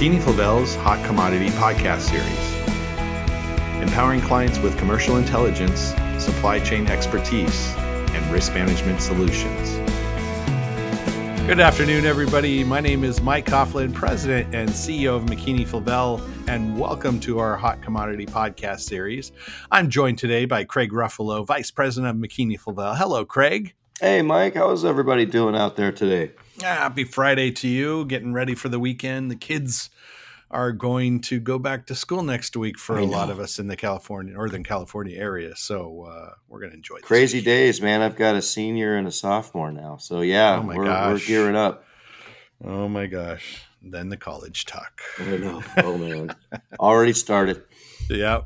McKinney Flavel's Hot Commodity Podcast Series, empowering clients with commercial intelligence, supply chain expertise, and risk management solutions. Good afternoon, everybody. My name is Mike Caughlan, President and CEO of McKinney Flavel, and welcome to our Hot Commodity Podcast Series. I'm joined today by Craig Ruffolo, Vice President of McKinney Flavel. Hello, Craig. Hey, Mike. How's everybody doing out there today? Happy Friday to you. Getting ready for the weekend. The kids are going to go back to school next week for a lot of us in the California, Northern California area. So uh, we're going to enjoy this Crazy week. days, man. I've got a senior and a sophomore now. So, yeah, Oh my we're, we're gearing up. Oh my gosh. Then the college talk. I know. Oh, man. Already started. Yeah.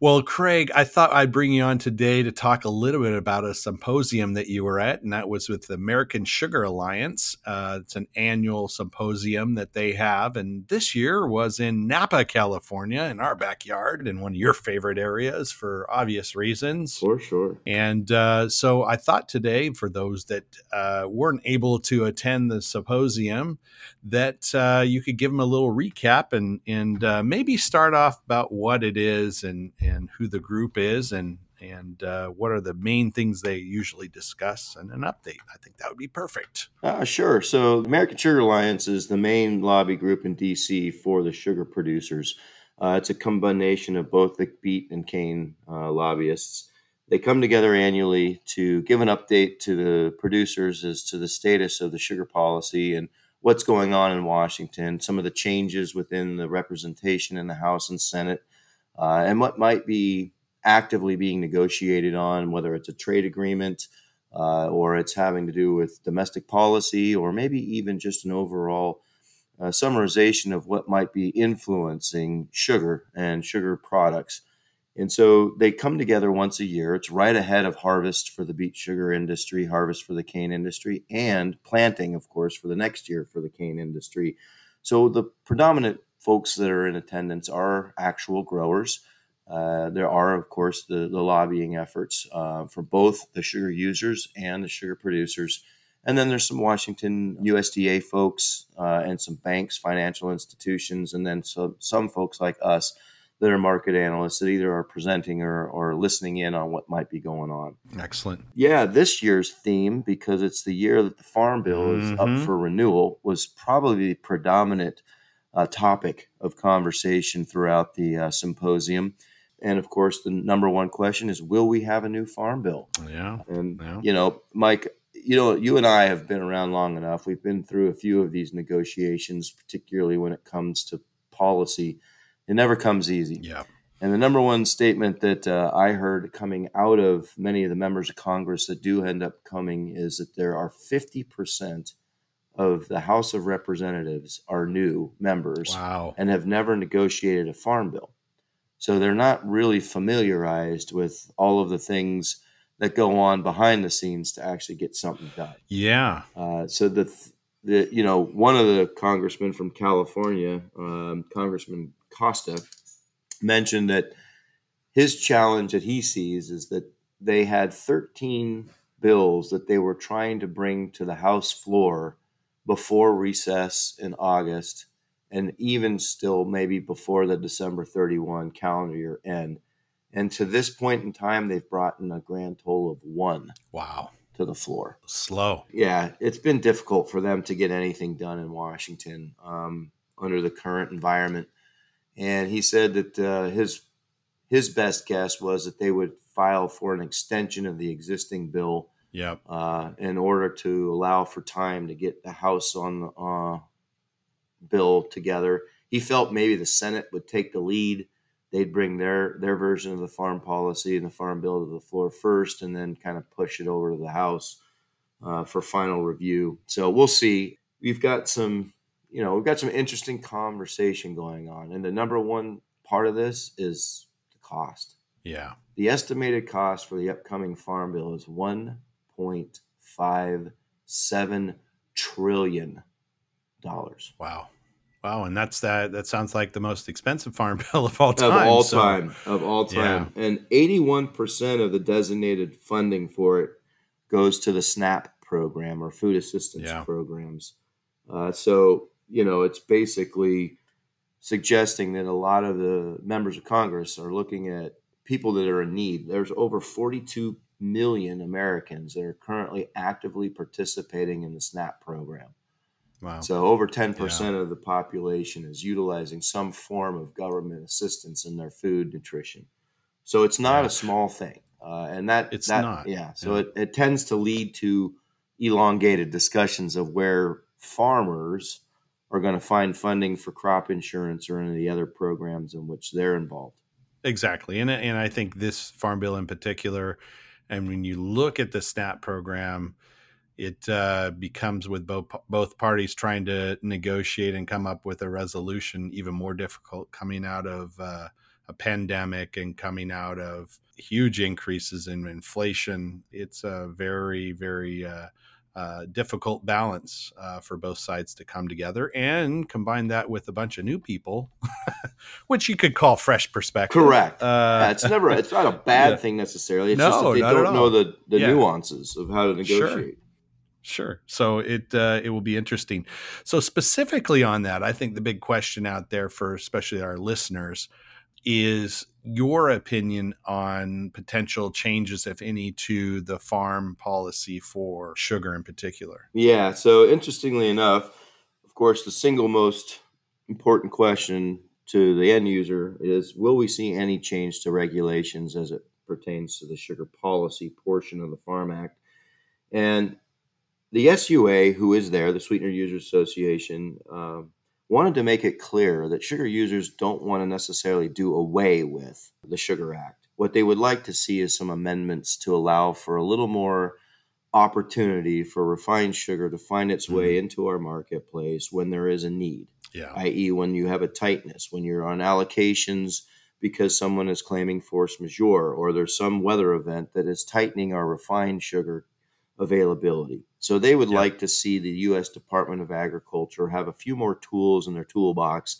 Well, Craig, I thought I'd bring you on today to talk a little bit about a symposium that you were at, and that was with the American Sugar Alliance. Uh, it's an annual symposium that they have, and this year was in Napa, California, in our backyard, in one of your favorite areas for obvious reasons. For sure. And uh, so I thought today, for those that uh, weren't able to attend the symposium, that uh, you could give them a little recap and and uh, maybe start off about what it is and and who the group is and and uh, what are the main things they usually discuss and an update. I think that would be perfect. Uh, sure. So, American Sugar Alliance is the main lobby group in DC for the sugar producers. Uh, it's a combination of both the beet and cane uh, lobbyists. They come together annually to give an update to the producers as to the status of the sugar policy and what's going on in Washington, some of the changes within the representation in the House and Senate, uh, and what might be actively being negotiated on, whether it's a trade agreement uh, or it's having to do with domestic policy, or maybe even just an overall uh, summarization of what might be influencing sugar and sugar products. And so they come together once a year. It's right ahead of harvest for the beet sugar industry, harvest for the cane industry, and planting, of course, for the next year for the cane industry. So the predominant folks that are in attendance are actual growers. Uh, there are, of course, the, the lobbying efforts uh, for both the sugar users and the sugar producers. And then there's some Washington USDA folks uh, and some banks, financial institutions, and then some, some folks like us that are market analysts that either are presenting or, or listening in on what might be going on. Excellent. Yeah, this year's theme, because it's the year that the Farm Bill is Mhm. up for renewal, was probably the predominant uh, topic of conversation throughout the uh, symposium. And of course, the number one question is Will we have a new Farm Bill? Yeah. And, Yeah. you know, Mike, you know, you and I have been around long enough. We've been through a few of these negotiations, particularly when it comes to policy. It never comes easy. Yeah. And the number one statement that uh, I heard coming out of many of the members of Congress that do end up coming is that there are 50% of the House of Representatives are new members Wow. and have never negotiated a farm bill. So they're not really familiarized with all of the things that go on behind the scenes to actually get something done. Yeah. Uh, so the the you know one of the congressmen from California, um, Congressman Costa, mentioned that his challenge that he sees is that they had 13 bills that they were trying to bring to the House floor before recess in August, and even still maybe before the December 31 calendar year end. And to this point in time, they've brought in a grand total of one Wow. to the floor Slow. yeah, it's been difficult for them to get anything done in Washington um, under the current environment. And he said that uh, his his best guess was that they would file for an extension of the existing bill Yep. uh, in order to allow for time to get the House on the uh, bill together. He felt maybe the Senate would take the lead. They'd bring their their version of the farm policy and the farm bill to the floor first, and then kind of push it over to the House uh, for final review. So we'll see. We've got some, you know, we've got some interesting conversation going on, and the number one part of this is the cost. Yeah. The estimated cost for the upcoming farm bill is one point five seven trillion dollars Wow. Wow. And that's that. That sounds like the most expensive farm bill of all time. of all so- time of all time and 81% of the designated funding for it goes to the snap program or food assistance Yeah. programs uh, so you know it's basically suggesting that a lot of the members of Congress are looking at people that are in need. There's over 42 million Americans that are currently actively participating in the SNAP program. Wow. So over 10% yeah. of the population is utilizing some form of government assistance in their food nutrition. So it's not yeah. a small thing. Uh, and that it's that, not. Yeah. So yeah. It, it tends to lead to elongated discussions of where farmers are going to find funding for crop insurance or any of the other programs in which they're involved. Exactly. And, and I think this farm bill in particular, and when you look at the SNAP program, it uh, becomes with both both parties trying to negotiate and come up with a resolution even more difficult coming out of uh, a pandemic and coming out of huge increases in inflation. It's a very very uh, uh, difficult balance uh, for both sides to come together and combine that with a bunch of new people, which you could call fresh perspective. Correct. Uh, yeah, it's never, it's not a bad yeah. thing necessarily. It's no, just that they don't know the, the yeah. nuances of how to negotiate. Sure. Sure. So it uh, it will be interesting. So specifically on that, I think the big question out there for especially our listeners is your opinion on potential changes, if any, to the farm policy for sugar in particular. Yeah. So interestingly enough, of course, the single most important question to the end user is: Will we see any change to regulations as it pertains to the sugar policy portion of the Farm Act? And the SUA, who is there, the Sweetener Users Association, um, wanted to make it clear that sugar users don't want to necessarily do away with the Sugar Act. What they would like to see is some amendments to allow for a little more opportunity for refined sugar to find its way mm-hmm. into our marketplace when there is a need. Yeah. i.e., when you have a tightness, when you're on allocations because someone is claiming force majeure or there's some weather event that is tightening our refined sugar availability. So they would like to see the U.S. Department of Agriculture have a few more tools in their toolbox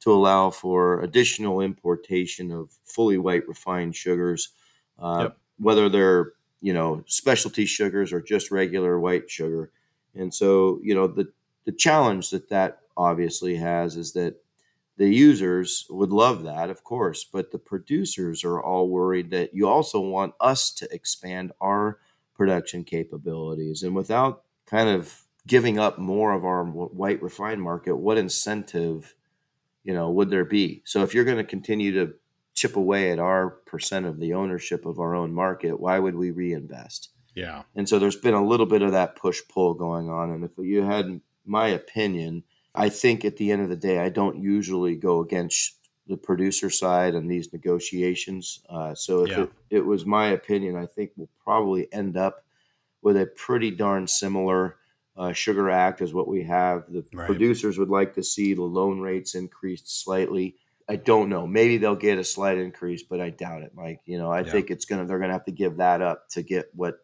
to allow for additional importation of fully white refined sugars, uh, yep. whether they're you know specialty sugars or just regular white sugar. And so you know the the challenge that that obviously has is that the users would love that, of course, but the producers are all worried that you also want us to expand our production capabilities. And without kind of giving up more of our white refined market, what incentive, you know, would there be? So if you're going to continue to chip away at our percent of the ownership of our own market, why would we reinvest? Yeah. And so there's been a little bit of that push pull going on. And if you had my opinion, I think at the end of the day, I don't usually go against the producer side and these negotiations. Uh, so if yeah. it, it, was my opinion, I think we'll probably end up with a pretty darn similar uh, sugar act as what we have. The right. producers would like to see the loan rates increased slightly. I don't know. Maybe they'll get a slight increase, but I doubt it, Mike. You know, I yeah. think it's gonna they're gonna have to give that up to get what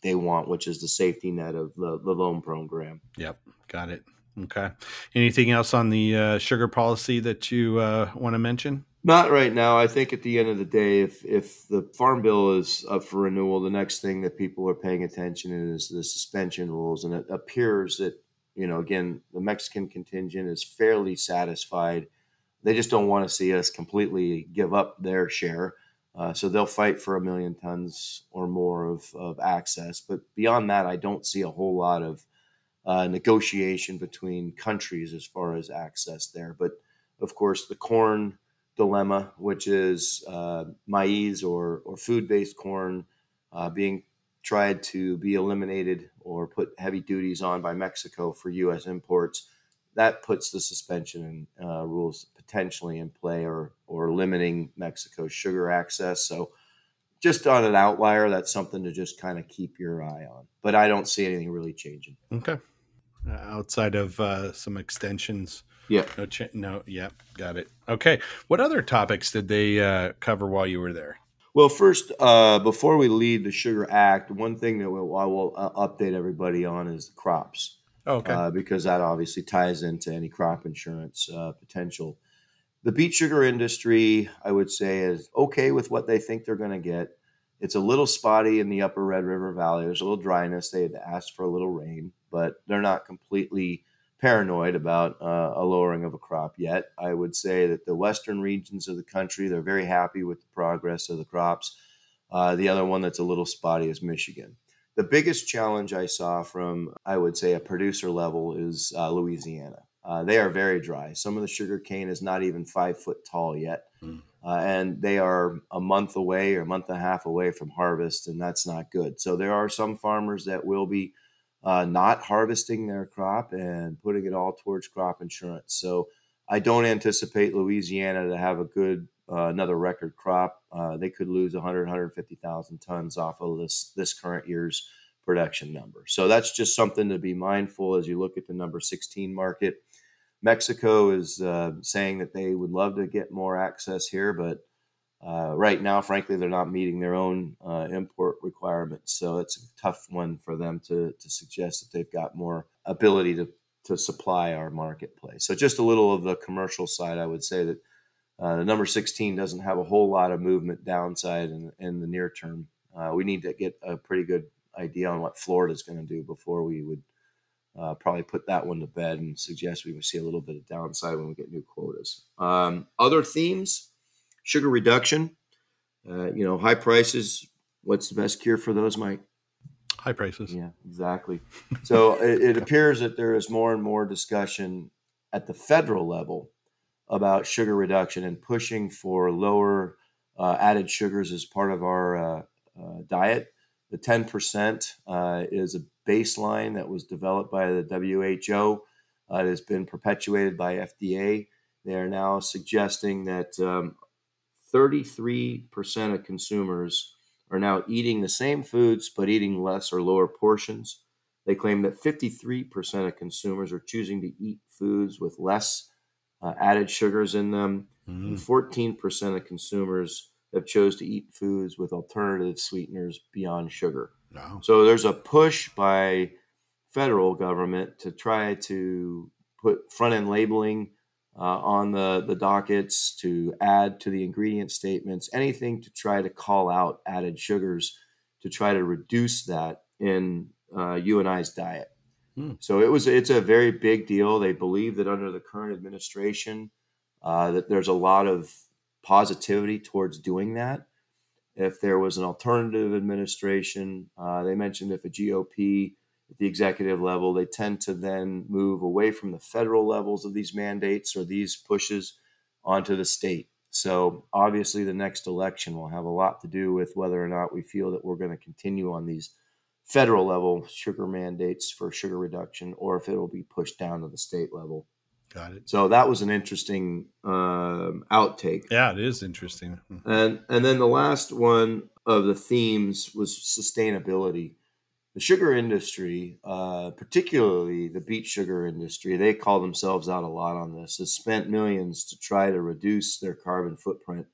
they want, which is the safety net of the, the loan program. Yep, got it. Okay. Anything else on the uh, sugar policy that you uh, want to mention? Not right now. I think at the end of the day, if if the farm bill is up for renewal, the next thing that people are paying attention is the suspension rules, and it appears that you know again the Mexican contingent is fairly satisfied. They just don't want to see us completely give up their share. Uh, so they'll fight for a million tons or more of, of access. But beyond that, I don't see a whole lot of uh, negotiation between countries as far as access there. But of course, the corn dilemma, which is uh, maize or, or food based corn uh, being tried to be eliminated or put heavy duties on by Mexico for U.S. imports, that puts the suspension uh, rules potentially in play or, or limiting Mexico's sugar access. So, just on an outlier, that's something to just kind of keep your eye on. But I don't see anything really changing. Okay. Uh, outside of uh, some extensions. Yeah. No, cha- no. Yeah. Got it. Okay. What other topics did they uh, cover while you were there? Well, first, uh, before we leave the Sugar Act, one thing that we'll, I will uh, update everybody on is the crops. Oh, okay. Uh, because that obviously ties into any crop insurance potential. The beet sugar industry, I would say, is okay with what they think they're going to get. It's a little spotty in the upper Red River Valley. There's a little dryness. They had asked for a little rain, but they're not completely paranoid about uh, a lowering of a crop yet. I would say that the western regions of the country they're very happy with the progress of the crops. Uh, the other one that's a little spotty is Michigan. The biggest challenge I saw from, I would say, a producer level is uh, Louisiana. Uh, they are very dry. Some of the sugar cane is not even five foot tall yet. Mm. Uh, and they are a month away or a month and a half away from harvest, and that's not good. So there are some farmers that will be uh, not harvesting their crop and putting it all towards crop insurance. So I don't anticipate Louisiana to have a good uh, another record crop. Uh, they could lose 100, 150,000 tons off of this this current year's production number. So that's just something to be mindful as you look at the number 16 market. Mexico is uh, saying that they would love to get more access here, but uh, right now, frankly, they're not meeting their own uh, import requirements. So it's a tough one for them to, to suggest that they've got more ability to, to supply our marketplace. So just a little of the commercial side, I would say that uh, the number 16 doesn't have a whole lot of movement downside in, in the near term. Uh, we need to get a pretty good idea on what Florida is going to do before we would – uh, probably put that one to bed and suggest we would see a little bit of downside when we get new quotas. Um, other themes: sugar reduction. Uh, you know, high prices. What's the best cure for those, Mike? High prices. Yeah, exactly. so it, it appears that there is more and more discussion at the federal level about sugar reduction and pushing for lower uh, added sugars as part of our uh, uh, diet. The 10% uh, is a baseline that was developed by the WHO. Uh, it has been perpetuated by FDA. They are now suggesting that um, 33% of consumers are now eating the same foods but eating less or lower portions. They claim that 53% of consumers are choosing to eat foods with less uh, added sugars in them. Mm. And 14% of consumers have chose to eat foods with alternative sweeteners beyond sugar. Wow. So there's a push by federal government to try to put front end labeling on the, the dockets, to add to the ingredient statements, anything to try to call out added sugars to try to reduce that in uh, you and I's diet. Hmm. So it was it's a very big deal. They believe that under the current administration, uh, that there's a lot of positivity towards doing that if there was an alternative administration. Uh, they mentioned if a GOP at the executive level, they tend to then move away from the federal levels of these mandates or these pushes onto the state. So obviously, the next election will have a lot to do with whether or not we feel that we're going to continue on these federal level sugar mandates for sugar reduction or if it will be pushed down to the state level. Got it. So that was an interesting um, outtake. Yeah, it is interesting. Mm-hmm. And and then the last one of the themes was sustainability. The sugar industry, uh, particularly the beet sugar industry, they call themselves out a lot on this. Has spent millions to try to reduce their carbon footprint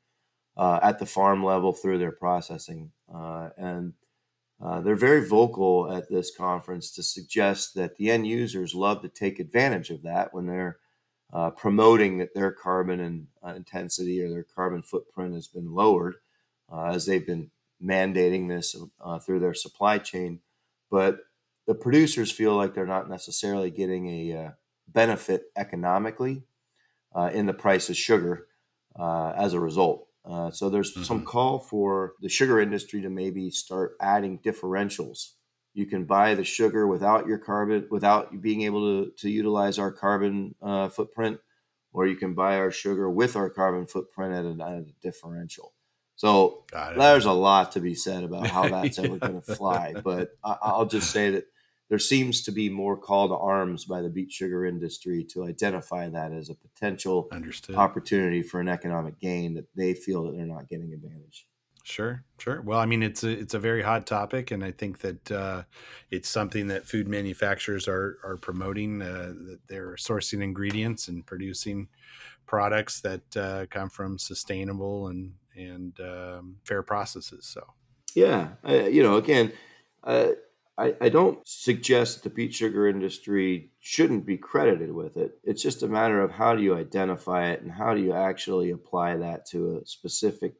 uh, at the farm level through their processing, uh, and uh, they're very vocal at this conference to suggest that the end users love to take advantage of that when they're uh, promoting that their carbon and, uh, intensity or their carbon footprint has been lowered as they've been mandating this through their supply chain. But the producers feel like they're not necessarily getting a uh, benefit economically uh, in the price of sugar as a result. so there's mm-hmm. some call for the sugar industry to maybe start adding differentials you can buy the sugar without your carbon, without being able to, to utilize our carbon uh, footprint, or you can buy our sugar with our carbon footprint at a, at a differential. So there's a lot to be said about how that's yeah. ever going to fly. But I, will just say that there seems to be more call to arms by the beet sugar industry to identify that as a potential Understood. opportunity for an economic gain that they feel that they're not getting advantage. Sure, sure. Well, I mean, it's a it's a very hot topic, and I think that uh, it's something that food manufacturers are are promoting. Uh, that they're sourcing ingredients and producing products that uh, come from sustainable and and um, fair processes. So, yeah, you know, again, uh, I I don't suggest the beet sugar industry shouldn't be credited with it. It's just a matter of how do you identify it and how do you actually apply that to a specific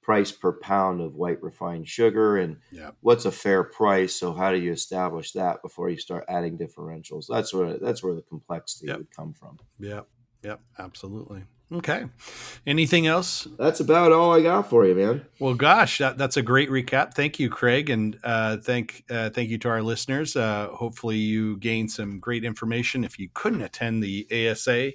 price per pound of white refined sugar and Yeah. what's a fair price. So how do you establish that before you start adding differentials? That's where that's where the complexity Yep. would come from. Yep. Yep. Absolutely. Okay. Anything else? That's about all I got for you, man. Well, gosh, that, that's a great recap. Thank you, Craig, and uh, thank uh, thank you to our listeners. Uh, hopefully, you gained some great information. If you couldn't attend the ASA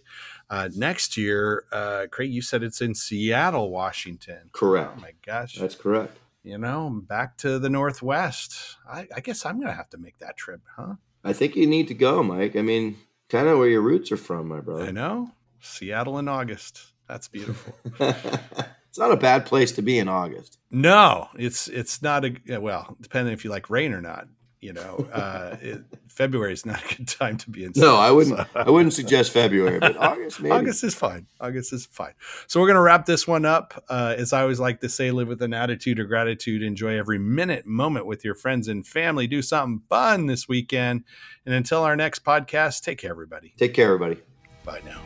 uh, next year, uh, Craig, you said it's in Seattle, Washington. Correct. Oh my gosh, That's correct. you know, back to the Northwest. I, I guess I'm gonna have to make that trip, huh? I think you need to go, Mike. I mean, kind of where your roots are from, my brother. I know Seattle in August. That's beautiful. it's not a bad place to be in August. No, it's it's not a well, depending if you like rain or not. You know, uh, it, February is not a good time to be in. No, I wouldn't. so- I wouldn't suggest February, but August maybe. August is fine. August is fine. So we're going to wrap this one up. Uh, as I always like to say, live with an attitude of gratitude. Enjoy every minute, moment with your friends and family. Do something fun this weekend. And until our next podcast, take care, everybody. Take care, everybody. Bye now.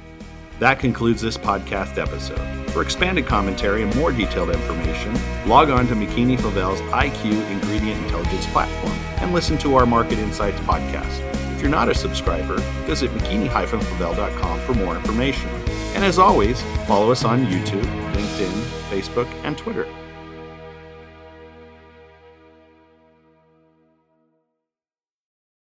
That concludes this podcast episode. For expanded commentary and more detailed information, log on to McKinney Favel's IQ Ingredient Intelligence platform and listen to our Market Insights podcast. If you're not a subscriber, visit McKinney-Favel.com for more information. And as always, follow us on YouTube, LinkedIn, Facebook, and Twitter.